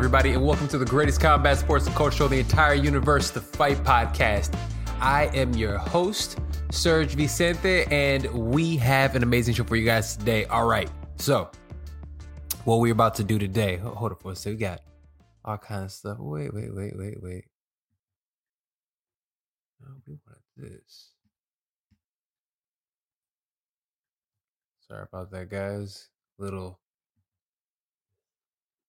everybody? And welcome to the greatest combat sports and culture show in the entire universe, the Fight Podcast. I am your host, Serg Vicente, and we have an amazing show for you guys today. All right, so what we're about to do today. Hold up for a second. We got all kinds of stuff. Wait, wait, wait, wait, wait. We want this. Sorry about that, guys. Little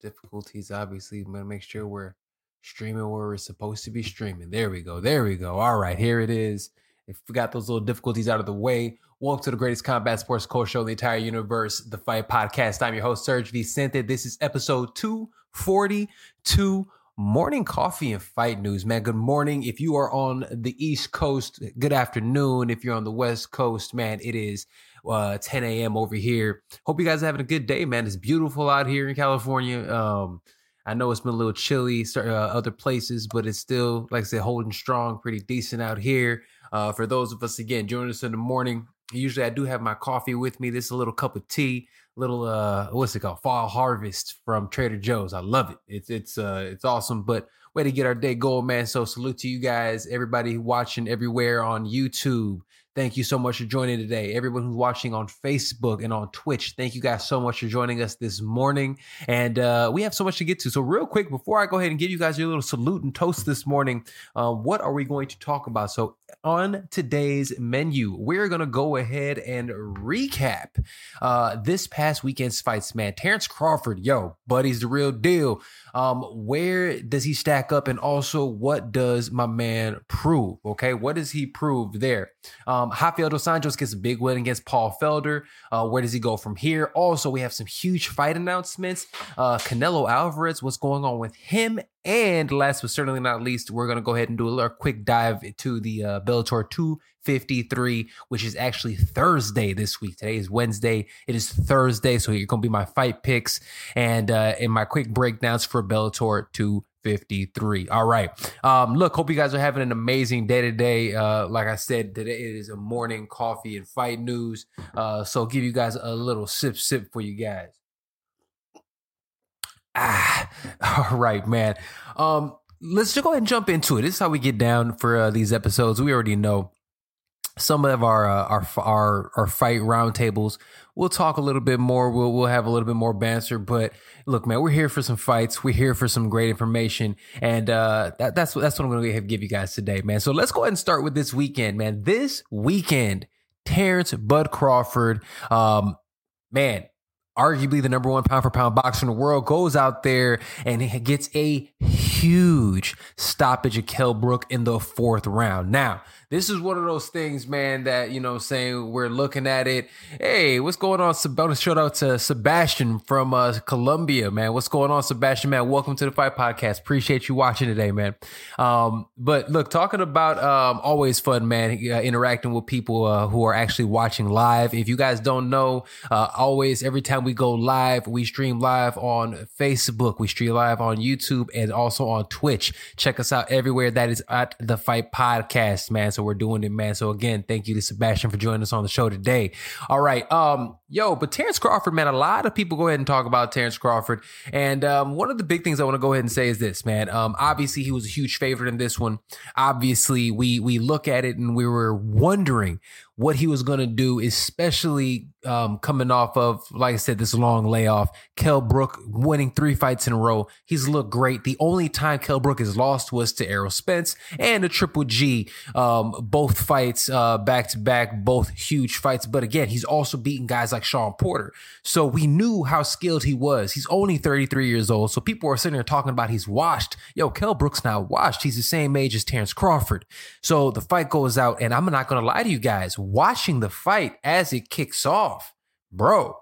difficulties, obviously. I'm gonna make sure we're streaming where we're supposed to be streaming. There we go. There we go. All right, here it is. If we got those little difficulties out of the way, welcome to the greatest combat sports culture show in the entire universe, the Fight Podcast. I'm your host, Serg Vicente. This is episode 242 morning coffee and fight news, man. Good morning. If you are on the East Coast, good afternoon. If you're on the West Coast, man, it is uh, 10 a.m. over here. Hope you guys are having a good day, man. It's beautiful out here in California. Um, I know it's been a little chilly, uh, other places, but it's still, like I said, holding strong, pretty decent out here. Uh, for those of us, again, joining us in the morning, usually I do have my coffee with me. This is a little cup of tea, little uh, what's it called? Fall harvest from Trader Joe's. I love it. It's it's uh it's awesome. But way to get our day going, man. So salute to you guys, everybody watching everywhere on YouTube, Thank you so much for joining today. Everyone who's watching on Facebook and on Twitch, thank you guys so much for joining us this morning. And uh, we have so much to get to. So, real quick, before I go ahead and give you guys your little salute and toast this morning, uh, what are we going to talk about? So, on today's menu, we're going to go ahead and recap uh, this past weekend's fights, man. Terrence Crawford, yo, buddy's the real deal. Um, where does he stack up? And also, what does my man prove? Okay, what does he prove there? Um, Rafael dos Anjos gets a big win against Paul Felder. Uh, where does he go from here? Also, we have some huge fight announcements. Uh, Canelo Alvarez, what's going on with him? And last but certainly not least, we're going to go ahead and do a little quick dive to the uh, Bellator 253, which is actually Thursday this week. Today is Wednesday. It is Thursday. So you're going to be my fight picks and uh, in my quick breakdowns for Bellator 253. All right. Um, look, hope you guys are having an amazing day today. Uh, like I said, today it is a morning coffee and fight news. Uh, so give you guys a little sip, sip for you guys. Ah, all right, man. Um, let's just go ahead and jump into it. This is how we get down for uh, these episodes. We already know some of our uh, our our our fight roundtables. We'll talk a little bit more. We'll we'll have a little bit more banter. But look, man, we're here for some fights. We're here for some great information, and uh, that, that's that's what I'm going to give you guys today, man. So let's go ahead and start with this weekend, man. This weekend, Terrence Bud Crawford, um, man, arguably the number one pound for pound boxer in the world, goes out there and gets a huge stoppage of Kell Brook in the fourth round. Now, this is one of those things, man, that, you know, saying we're looking at it. Hey, what's going on? About shout out to Sebastian from uh, Colombia, man. What's going on, Sebastian, man? Welcome to the Fight Podcast. Appreciate you watching today, man. Um, but look, talking about um, always fun, man, uh, interacting with people uh, who are actually watching live. If you guys don't know, uh, always, every time we go live, we stream live on Facebook, we stream live on YouTube, and also on Twitch. Check us out everywhere. That is at the Fight Podcast, man. So so we're doing it, man. So again, thank you to Sebastian for joining us on the show today. All right. Um, yo, but Terrence Crawford, man, a lot of people go ahead and talk about Terrence Crawford. And um, one of the big things I want to go ahead and say is this, man. Um, obviously he was a huge favorite in this one. Obviously, we we look at it and we were wondering what he was going to do, especially um, coming off of, like I said, this long layoff. Kell Brook winning three fights in a row. He's looked great. The only time Kell Brook has lost was to Errol Spence and a Triple G. Um, both fights uh, back to back, both huge fights. But again, he's also beaten guys like Shawn Porter. So we knew how skilled he was. He's only 33 years old. So people are sitting there talking about he's washed. Yo, Kell Brook's not washed. He's the same age as Terrence Crawford. So the fight goes out, and I'm not going to lie to you guys watching the fight as it kicks off, bro,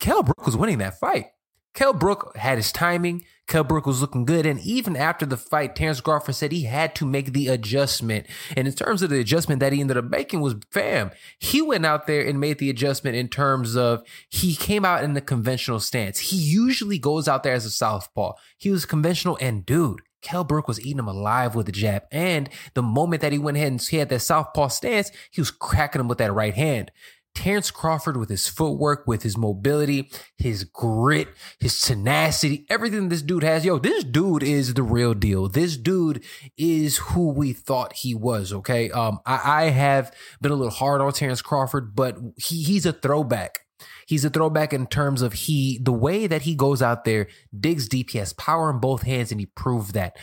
Kell Brook was winning that fight. Kell Brook had his timing. Kell Brook was looking good. And even after the fight, Terrence Crawford said he had to make the adjustment. And in terms of the adjustment that he ended up making was fam. He went out there and made the adjustment in terms of he came out in the conventional stance. He usually goes out there as a southpaw. He was conventional and dude, Kell Brook was eating him alive with the jab. And the moment that he went ahead and he had that southpaw stance, he was cracking him with that right hand. Terrence Crawford, with his footwork, with his mobility, his grit, his tenacity, everything this dude has, yo, this dude is the real deal. This dude is who we thought he was. Okay, um, I, I have been a little hard on Terrence Crawford, but he, he's a throwback. He's a throwback in terms of he the way that he goes out there, digs deep, he has power in both hands, and he proved that.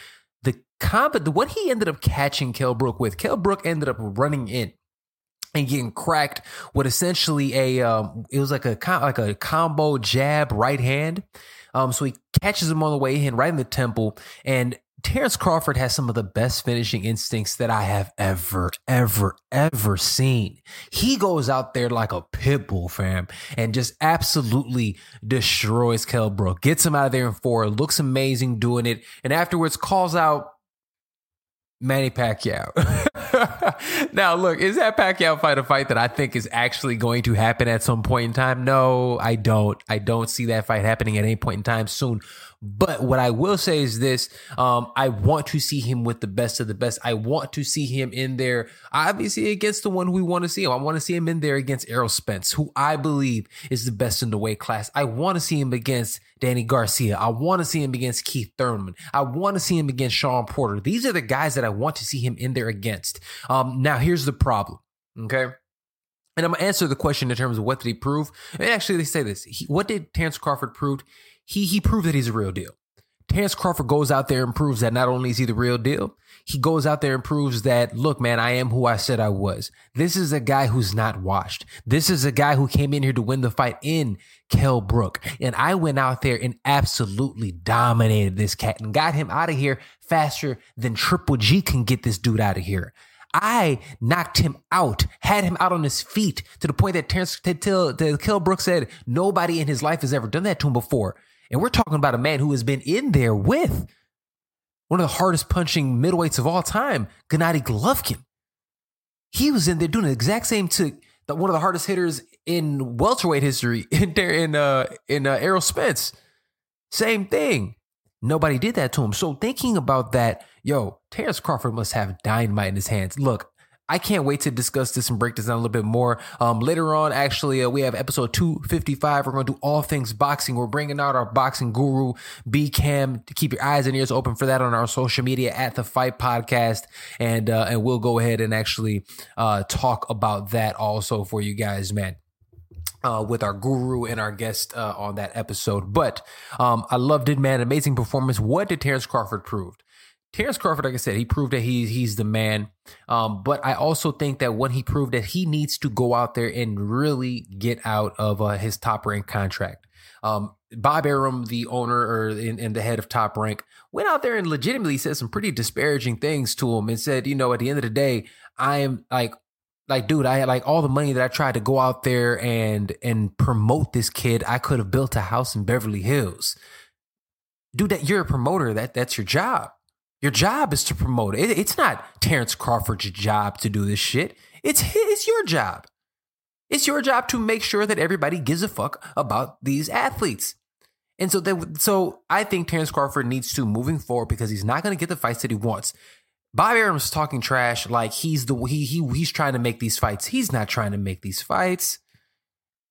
The combat, what he ended up catching Kell Brook with, Kell Brook ended up running in and getting cracked with essentially a um, it was like a like a combo jab right hand. Um, so he catches him on the way in, right in the temple, and Terrence Crawford has some of the best finishing instincts that I have ever, ever, ever seen. He goes out there like a pit bull, fam, and just absolutely destroys Kell Brook. Gets him out of there in four, looks amazing doing it, and afterwards calls out Manny Pacquiao. now, look, is that Pacquiao fight a fight that I think is actually going to happen at some point in time? No, I don't. I don't see that fight happening at any point in time soon. But what I will say is this: um, I want to see him with the best of the best. I want to see him in there, obviously against the one we want to see him. I want to see him in there against Errol Spence, who I believe is the best in the weight class. I want to see him against Danny Garcia. I want to see him against Keith Thurman. I want to see him against Shawn Porter. These are the guys that I want to see him in there against. Um, now here's the problem. Okay. And I'm gonna answer the question in terms of what did he prove. And actually, they say this: he, what did Terrence Crawford prove? He he proved that he's a real deal. Terrence Crawford goes out there and proves that not only is he the real deal, he goes out there and proves that, look, man, I am who I said I was. This is a guy who's not washed. This is a guy who came in here to win the fight in Kell Brook. And I went out there and absolutely dominated this cat and got him out of here faster than Triple G can get this dude out of here. I knocked him out, had him out on his feet to the point that Terrence, till Kell Brook said nobody in his life has ever done that to him before. And we're talking about a man who has been in there with one of the hardest punching middleweights of all time, Gennady Golovkin. He was in there doing the exact same to one of the hardest hitters in welterweight history in there in uh in uh, Errol Spence. Same thing. Nobody did that to him. So thinking about that, yo, Terrence Crawford must have dynamite in his hands. Look, I can't wait to discuss this and break this down a little bit more. Um, later on, actually, uh, we have episode 255. We're going to do all things boxing. We're bringing out our boxing guru, B Cam, keep your eyes and ears open for that on our social media at the Fight Podcast. And, uh, and we'll go ahead and actually, uh, talk about that also for you guys, man. Uh, with our guru and our guest uh, on that episode. But um, I loved it, man. Amazing performance. What did Terrence Crawford prove? Terrence Crawford, like I said, he proved that he's he's the man. Um, but I also think that when he proved that he needs to go out there and really get out of uh, his top rank contract. Um, Bob Arum, the owner or in, in, the head of Top Rank, went out there and legitimately said some pretty disparaging things to him and said, you know, at the end of the day, I am like like dude i had like all the money that i tried to go out there and and promote this kid i could have built a house in beverly hills dude that you're a promoter that that's your job your job is to promote it. It's not Terrence Crawford's job to do this shit. It's his, it's your job. It's your job to make sure that everybody gives a fuck about these athletes. And so that so I think Terrence Crawford needs to moving forward because he's not going to get the fights that he wants. Bob Arum's talking trash like he's the he he he's trying to make these fights. He's not trying to make these fights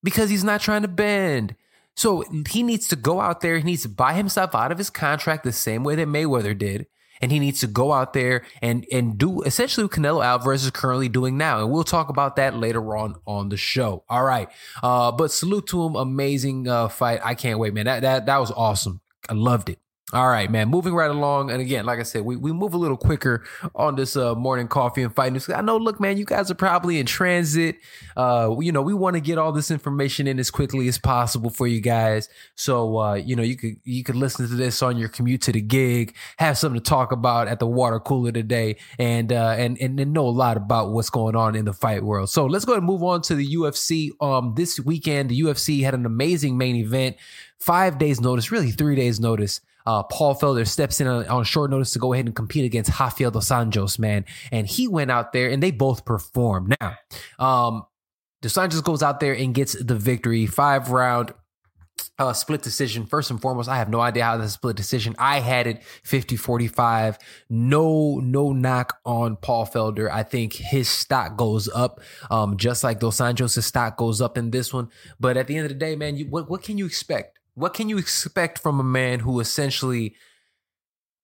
because he's not trying to bend. So he needs to go out there. He needs to buy himself out of his contract the same way that Mayweather did and he needs to go out there and and do essentially what Canelo Alvarez is currently doing now. And we'll talk about that later on on the show. All right. Uh, but salute to him. Amazing uh, fight. I can't wait, man. That that that was awesome. I loved it. All right, man. Moving right along, and again, like I said, we, we move a little quicker on this uh, morning coffee and fight news. I know, look, man, you guys are probably in transit. Uh, you know, we want to get all this information in as quickly as possible for you guys. So, uh, you know, you could you could listen to this on your commute to the gig, have something to talk about at the water cooler today, and uh, and and, and know a lot about what's going on in the fight world. So let's go and move on to the UFC. Um, this weekend, the UFC had an amazing main event. Five days notice, really three days notice uh, Paul Felder steps in on, on, short notice to go ahead and compete against Rafael dos Anjos, man. And he went out there and they both performed. Now, um, dos Anjos goes out there and gets the victory, five round uh, split decision. First and foremost, I have no idea how the split decision. I had it 50 45. No, no knock on Paul Felder. I think his stock goes up, um, just like Dos Anjos' stock goes up in this one. But at the end of the day, man, you, what, what can you expect? What can you expect from a man who essentially,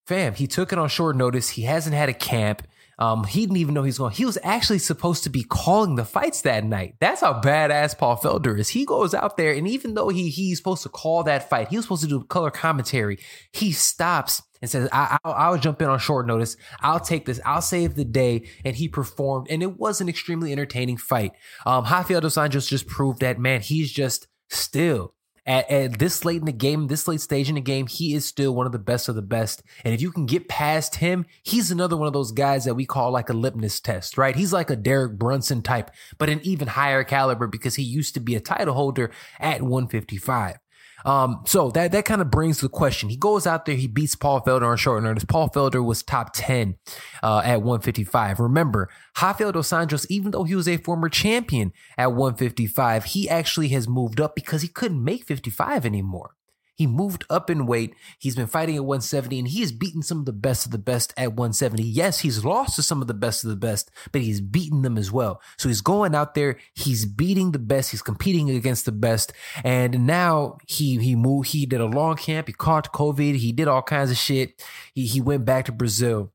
fam, he took it on short notice. He hasn't had a camp. Um, he didn't even know he's going. He was actually supposed to be calling the fights that night. That's how badass Paul Felder is. He goes out there, and even though he he's supposed to call that fight, he was supposed to do color commentary. He stops and says, I, will I'll jump in on short notice. I'll take this. I'll save the day." And he performed, and it was an extremely entertaining fight. Um, Rafael dos Anjos just proved that man, he's just still at, at, this late in the game, this late stage in the game, he is still one of the best of the best. And if you can get past him, he's another one of those guys that we call like a litmus test, right? He's like a Derek Brunson type, but an even higher caliber because he used to be a title holder at 155. Um, so that that kind of brings the question. He goes out there, he beats Paul Felder on short notice. Paul Felder was top 10 uh, at 155. Remember, Rafael dos Anjos, even though he was a former champion at 155, he actually has moved up because he couldn't make 55 anymore. He moved up in weight. He's been fighting at 170 and he has beaten some of the best of the best at 170. Yes, he's lost to some of the best of the best, but he's beaten them as well. So he's going out there, he's beating the best, he's competing against the best. And now he he moved, he did a long camp, he caught COVID, he did all kinds of shit. He he went back to Brazil.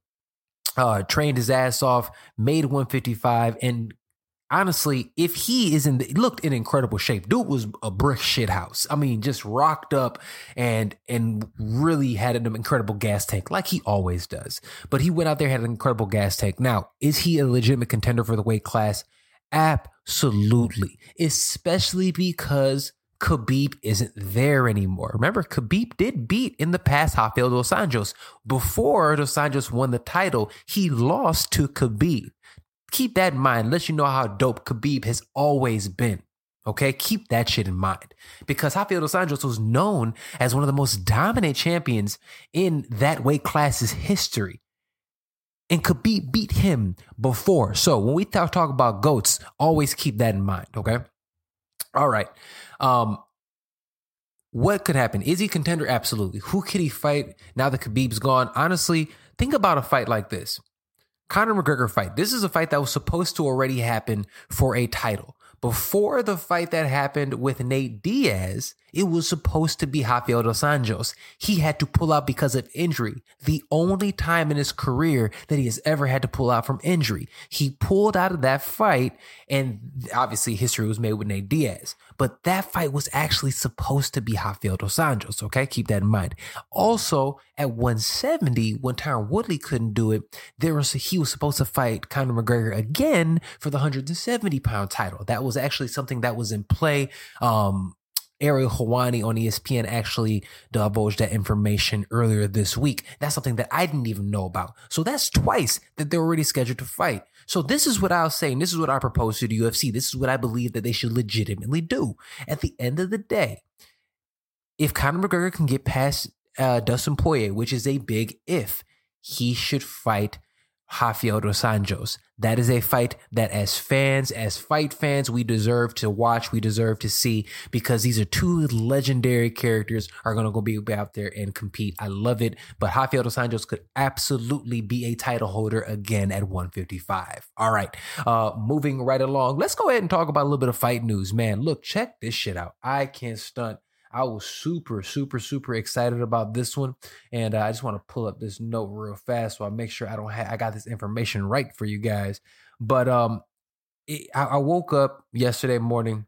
Uh, trained his ass off, made 155, and honestly, if he is in the looked in incredible shape, dude was a brick shit house. I mean, just rocked up and and really had an incredible gas tank, like he always does. But he went out there had an incredible gas tank. Now, is he a legitimate contender for the weight class? Absolutely, especially because Khabib isn't there anymore. Remember, Khabib did beat in the past Rafael dos Anjos. Before dos Anjos won the title, he lost to Khabib keep that in mind. Let you know how dope Khabib has always been. Okay, keep that shit in mind because Rafael dos Anjos was known as one of the most dominant champions in that weight class's history. And Khabib beat him before. So when we talk, talk about GOATs, always keep that in mind. Okay. All right. Um, what could happen? Is he contender? Absolutely. Who could he fight now that Khabib's gone? Honestly, think about a fight like this. Conor McGregor fight. This is a fight that was supposed to already happen for a title. Before the fight that happened with Nate Diaz, it was supposed to be Rafael dos Anjos. He had to pull out because of injury. The only time in his career that he has ever had to pull out from injury. He pulled out of that fight, and obviously history was made with Nate Diaz. But that fight was actually supposed to be Rafael dos Anjos, okay? Keep that in mind. Also, at 170, when Tyron Woodley couldn't do it, there was he was supposed to fight Conor McGregor again for the 170 pound title. That was actually something that was in play. Um, Ariel Helwani on ESPN actually divulged that information earlier this week. That's something that I didn't even know about. So that's twice that they're already scheduled to fight. So this is what I'll say, and this is what I propose to the UFC. This is what I believe that they should legitimately do. At the end of the day, if Conor McGregor can get past uh, Dustin Poirier, which is a big if, he should fight Rafael dos Anjos. That is a fight that, as fans, as fight fans, we deserve to watch, we deserve to see because these are two legendary characters are going to go be out there and compete. I love it. But Rafael dos Anjos could absolutely be a title holder again at 155. All right. Uh, moving right along, let's go ahead and talk about a little bit of fight news. Man, look, check this shit out. I can't stunt I was super, super, super excited about this one, and uh, I just want to pull up this note real fast so I make sure I don't have I got this information right for you guys. But um, it, I, I, woke up yesterday morning.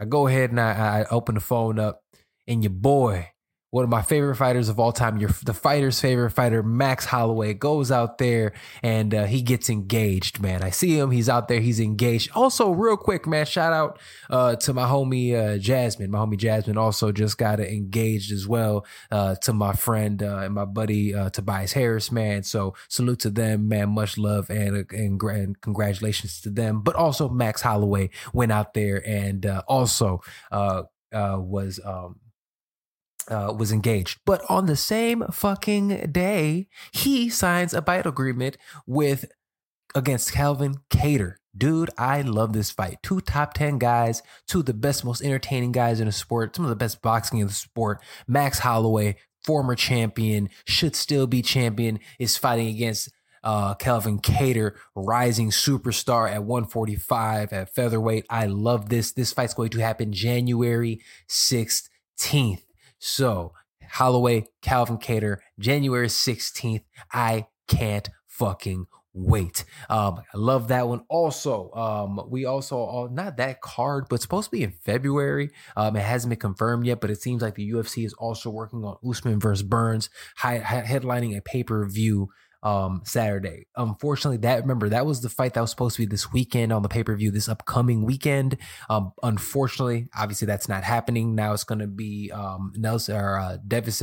I go ahead and I, I open the phone up, and your boy one of my favorite fighters of all time, your the fighter's favorite fighter, Max Holloway, goes out there and uh, he gets engaged. Man, I see him. He's out there. He's engaged. Also, real quick, man, shout out uh, to my homie uh, Jasmine. My homie Jasmine also just got engaged as well uh, to my friend uh, and my buddy uh, Tobias Harris. Man, so salute to them, man. Much love and and, and congratulations to them. But also Max Holloway went out there and also was. Um, uh, was engaged. But on the same fucking day, he signs a fight agreement with against Calvin Kattar. Dude, I love this fight. Two top 10 guys, two of the best, most entertaining guys in the sport, some of the best boxing in the sport. Max Holloway, former champion, should still be champion, is fighting against uh, Calvin Kattar, rising superstar at 145 at featherweight. I love this. This fight's going to happen January 16th. So, Holloway, Calvin Kattar, January 16th. I can't fucking wait. Um, I love that one. Also, um, we also uh, not that card, but supposed to be in February. Um, it hasn't been confirmed yet, but it seems like the UFC is also working on Usman versus Burns, headlining a pay per view um, Saturday. Unfortunately, that remember that was the fight that was supposed to be this weekend on the pay per view this upcoming weekend. Um, unfortunately, obviously that's not happening. Now it's going to be um, Nelson or uh,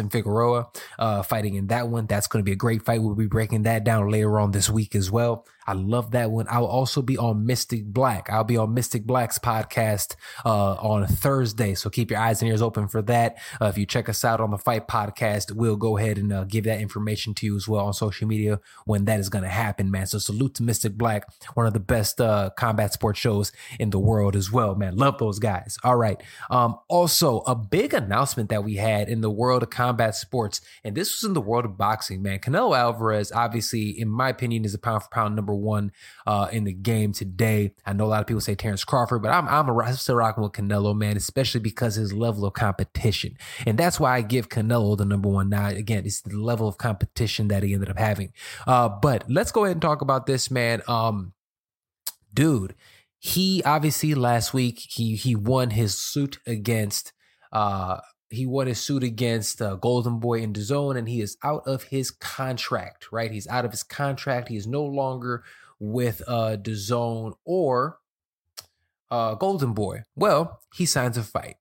Figueroa uh, fighting in that one. That's going to be a great fight. We'll be breaking that down later on this week as well. I love that one. I'll also be on Mystic Black. I'll be on Mystic Black's podcast uh, on Thursday. So keep your eyes and ears open for that. Uh, if you check us out on the Fight Podcast, we'll go ahead and uh, give that information to you as well on social media when that is going to happen, man. So salute to Mystic Black, one of the best uh, combat sports shows in the world as well, man. Love those guys. All right. Um, also, a big announcement that we had in the world of combat sports, and this was in the world of boxing, man. Canelo Alvarez, obviously, in my opinion, is a pound for pound number number one uh, in the game today. I know a lot of people say Terrence Crawford, but I'm I'm, a, I'm still rocking with Canelo, man, especially because his level of competition, and that's why I give Canelo the number one. Now, again, it's the level of competition that he ended up having. Uh, but let's go ahead and talk about this, man. Um, dude, he obviously last week he he won his suit against uh he won his suit against uh, Golden Boy in DAZN, and he is out of his contract. Right, he's out of his contract. He is no longer with uh, DAZN or uh, Golden Boy. Well, he signs a fight.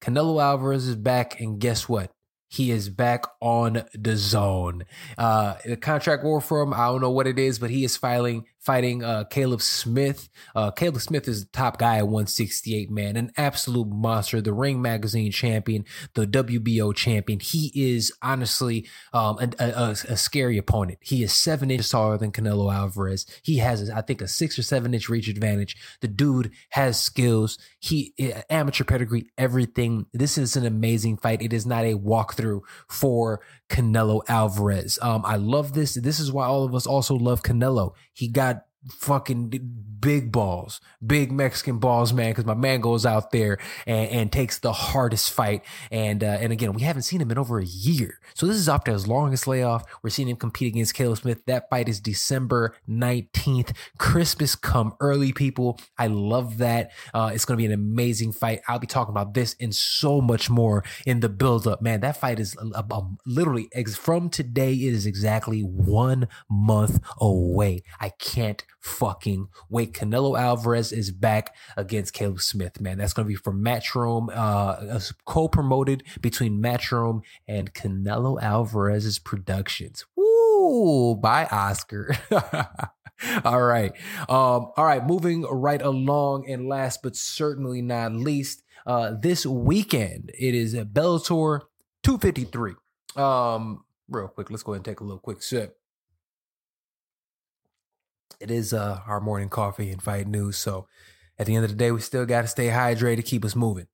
Canelo Alvarez is back, and guess what? He is back on DAZN. Uh, the contract war for him, I don't know what it is, but he is filing fighting uh, Caleb Smith. Uh, Caleb Smith is the top guy at 168, man, an absolute monster, the Ring Magazine champion, the WBO champion. He is honestly um, a, a, a, scary opponent. He is seven inches taller than Canelo Alvarez. He has, I think, a six or seven inch reach advantage. The dude has skills. He eh, amateur pedigree, everything. This is an amazing fight. It is not a walkthrough for Canelo Alvarez. Um, I love this. This is why all of us also love Canelo. He got fucking big balls, big Mexican balls, man. Because my man goes out there and, and takes the hardest fight, and uh, and again, we haven't seen him in over a year, so this is after his longest layoff. We're seeing him compete against Caleb Smith. That fight is December nineteenth. Christmas come early, people. I love that. Uh, it's going to be an amazing fight. I'll be talking about this and so much more in the build up. Man, that fight is a, a, literally ex- from today. It is exactly one month away. I can't fucking wait. Canelo Alvarez is back against Caleb Smith, man. That's going to be for Matchroom, uh, co promoted between Matchroom and Canelo Alvarez's productions. Woo! By Oscar. all right. Um, all right. Moving right along. And last but certainly not least, uh, this weekend, it is a Bellator 253. Um, real quick, let's go ahead and take a little quick sip it is uh, our morning coffee and fight news. So at the end of the day, we still got to stay hydrated, to keep us moving.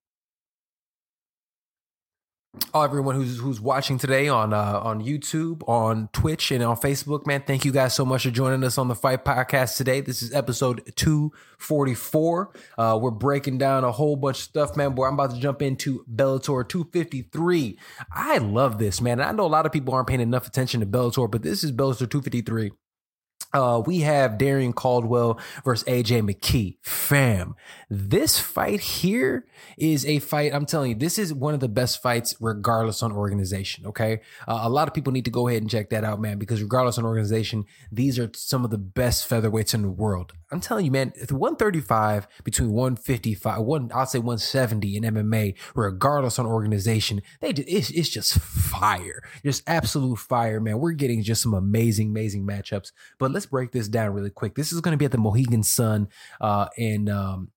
All everyone who's who's watching today on uh, on YouTube, on Twitch, and on Facebook, man, thank you guys so much for joining us on the Fight Podcast today. This is episode two forty four. Uh, we're breaking down a whole bunch of stuff, man. Boy, I'm about to jump into Bellator two fifty three. I love this, man. I know a lot of people aren't paying enough attention to Bellator, but this is Bellator two fifty three. Uh, we have Darrion Caldwell versus AJ McKee. Fam, this fight here is a fight. I'm telling you, this is one of the best fights, regardless on organization. Okay, uh, a lot of people need to go ahead and check that out, man, because regardless on organization, these are some of the best featherweights in the world. I'm telling you, man, 135 between 155, one I'll say 170 in MMA, regardless on organization, they it's, it's just fire, just absolute fire, man. We're getting just some amazing, amazing matchups. But let's break this down really quick. This is going to be at the Mohegan Sun uh, in um,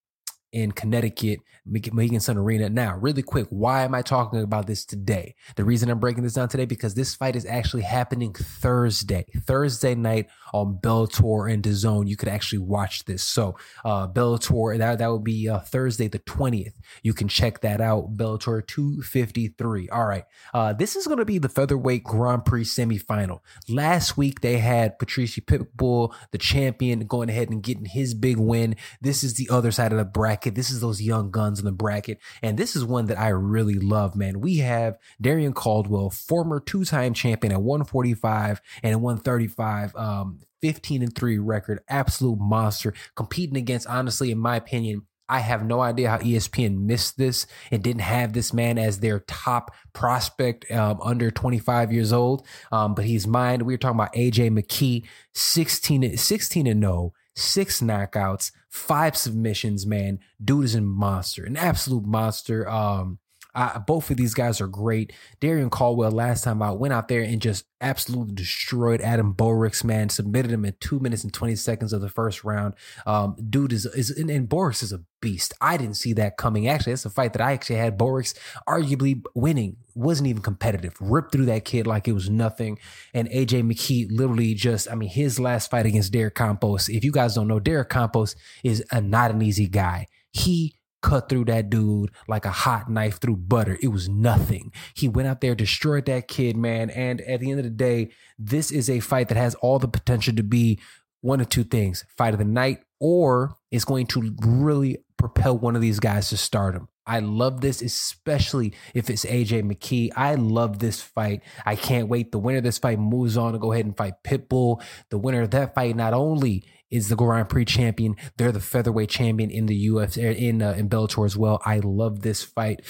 in Connecticut, Mohegan Sun Arena. Now, really quick, why am I talking about this today? The reason I'm breaking this down today because this fight is actually happening Thursday, Thursday night on Bellator and DAZN. You could actually watch this. So, uh, Bellator that that would be uh, Thursday the 20th. You can check that out. Bellator 253. All right, uh, this is going to be the featherweight Grand Prix semifinal. Last week they had Patricio Pitbull, the champion, going ahead and getting his big win. This is the other side of the bracket. This is those young guns in the bracket. And this is one that I really love, man. We have Darrion Caldwell, former two time champion at 145 and 135. Um, 15 and 3 record, absolute monster, competing against, honestly, in my opinion, I have no idea how ESPN missed this and didn't have this man as their top prospect um, under 25 years old. Um, but he's mine. We were talking about AJ McKee, 16, 16 and 0, six knockouts, five submissions, man. Dude is a monster, an absolute monster. Um, uh, both of these guys are great. Darrion Caldwell last time out went out there and just absolutely destroyed Adam Borics, man. Submitted him in two minutes and 20 seconds of the first round. Um, dude is, is and, and Borics is a beast. I didn't see that coming. Actually, that's a fight that I actually had Borics arguably winning. Wasn't even competitive. Ripped through that kid like it was nothing. And AJ McKee literally just, I mean, his last fight against Derek Campos. If you guys don't know, Derek Campos is a, not an easy guy. He cut through that dude like a hot knife through butter. It was nothing. He went out there, destroyed that kid, man. And at the end of the day, this is a fight that has all the potential to be one of two things fight of the night, or it's going to really propel one of these guys to stardom. I love this, especially if it's AJ McKee. I love this fight. I can't wait. The winner of this fight moves on to go ahead and fight Pitbull. The winner of that fight not only is the Grand Prix champion. They're the featherweight champion in the UFC er, in uh, in Bellator as well. I love this fight.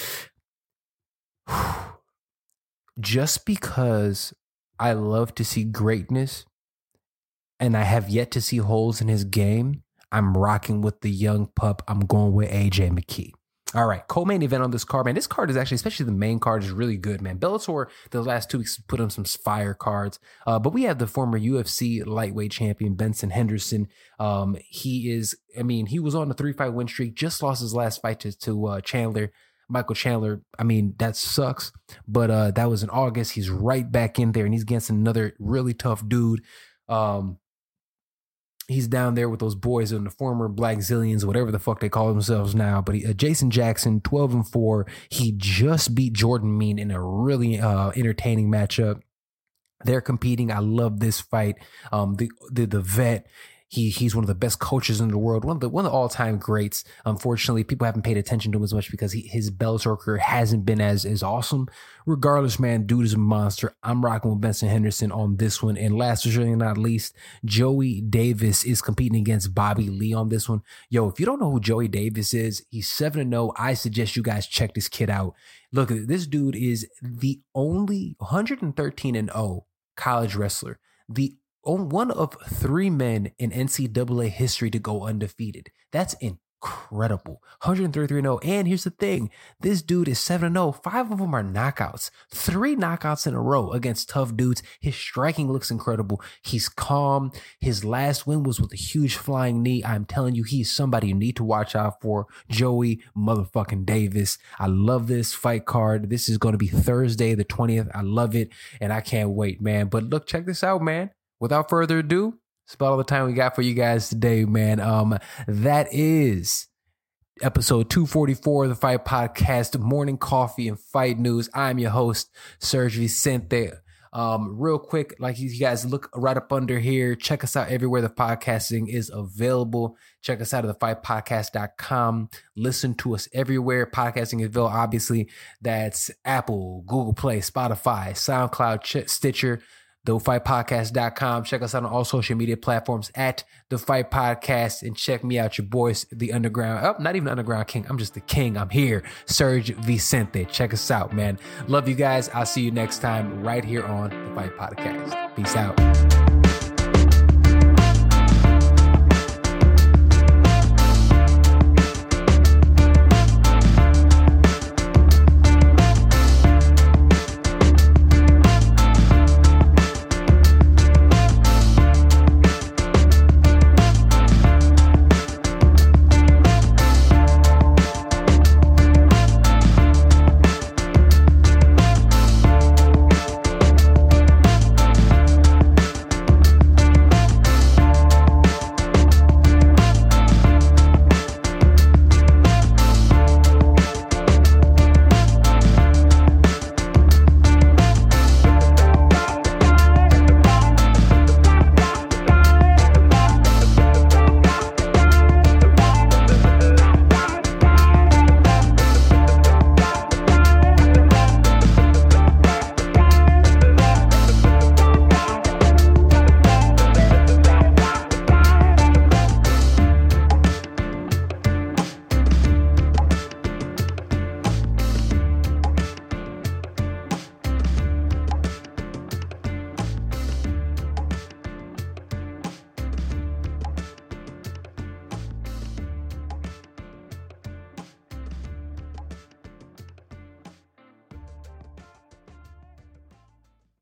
Just because I love to see greatness and I have yet to see holes in his game, I'm rocking with the young pup. I'm going with AJ McKee. All right, co-main event on this card, man. This card is actually, especially the main card, is really good, man. Bellator the last two weeks put on some fire cards, uh, but we have the former UFC lightweight champion Benson Henderson. Um, he is, I mean, he was on a three-fight win streak, just lost his last fight to, to uh, Chandler. Michael Chandler, I mean, that sucks, but uh, that was in August. He's right back in there, and he's against another really tough dude. Um, he's down there with those boys in the former Blackzilians, whatever the fuck they call themselves now. But he, uh, Jason Jackson, 12 and 4. He just beat Jordan Mein in a really uh, entertaining matchup. They're competing. I love this fight. Um, the, the the vet he he's one of the best coaches in the world, one of the one of the all time greats. Unfortunately, people haven't paid attention to him as much because he, his Bellator career hasn't been as as awesome. Regardless, man, dude is a monster. I'm rocking with Benson Henderson on this one. And last but certainly not least, Joey Davis is competing against Bobby Lee on this one. Yo, if you don't know who Joey Davis is, he's seven and zero. Oh. I suggest you guys check this kid out. Look, this dude is the only 113 and 0 college wrestler the one of three men in NCAA history to go undefeated. That's incredible. 133 0. And here's the thing this dude is 7 0. Five of them are knockouts. Three knockouts in a row against tough dudes. His striking looks incredible. He's calm. His last win was with a huge flying knee. I'm telling you, he's somebody you need to watch out for. Joey motherfucking Davis. I love this fight card. This is going to be Thursday, the 20th. I love it. And I can't wait, man. But look, check this out, man without further ado, it's about all the time we got for you guys today, man. Um, that is episode 244 of the Fight Podcast, Morning Coffee and Fight News. I'm your host, Serg Vicente. Um, real quick, like you guys look right up under here, check us out everywhere the podcasting is available. Check us out at thefightpodcast.com. Listen to us everywhere. Podcasting is available, obviously. That's Apple, Google Play, Spotify, SoundCloud, Stitcher thefightpodcast.com. Check us out on all social media platforms at The Fight Podcast and check me out, your boys, The Underground. Oh, not even Underground King. I'm just the king. I'm here. Serg Vicente. Check us out, man. Love you guys. I'll see you next time right here on The Fight Podcast. Peace out.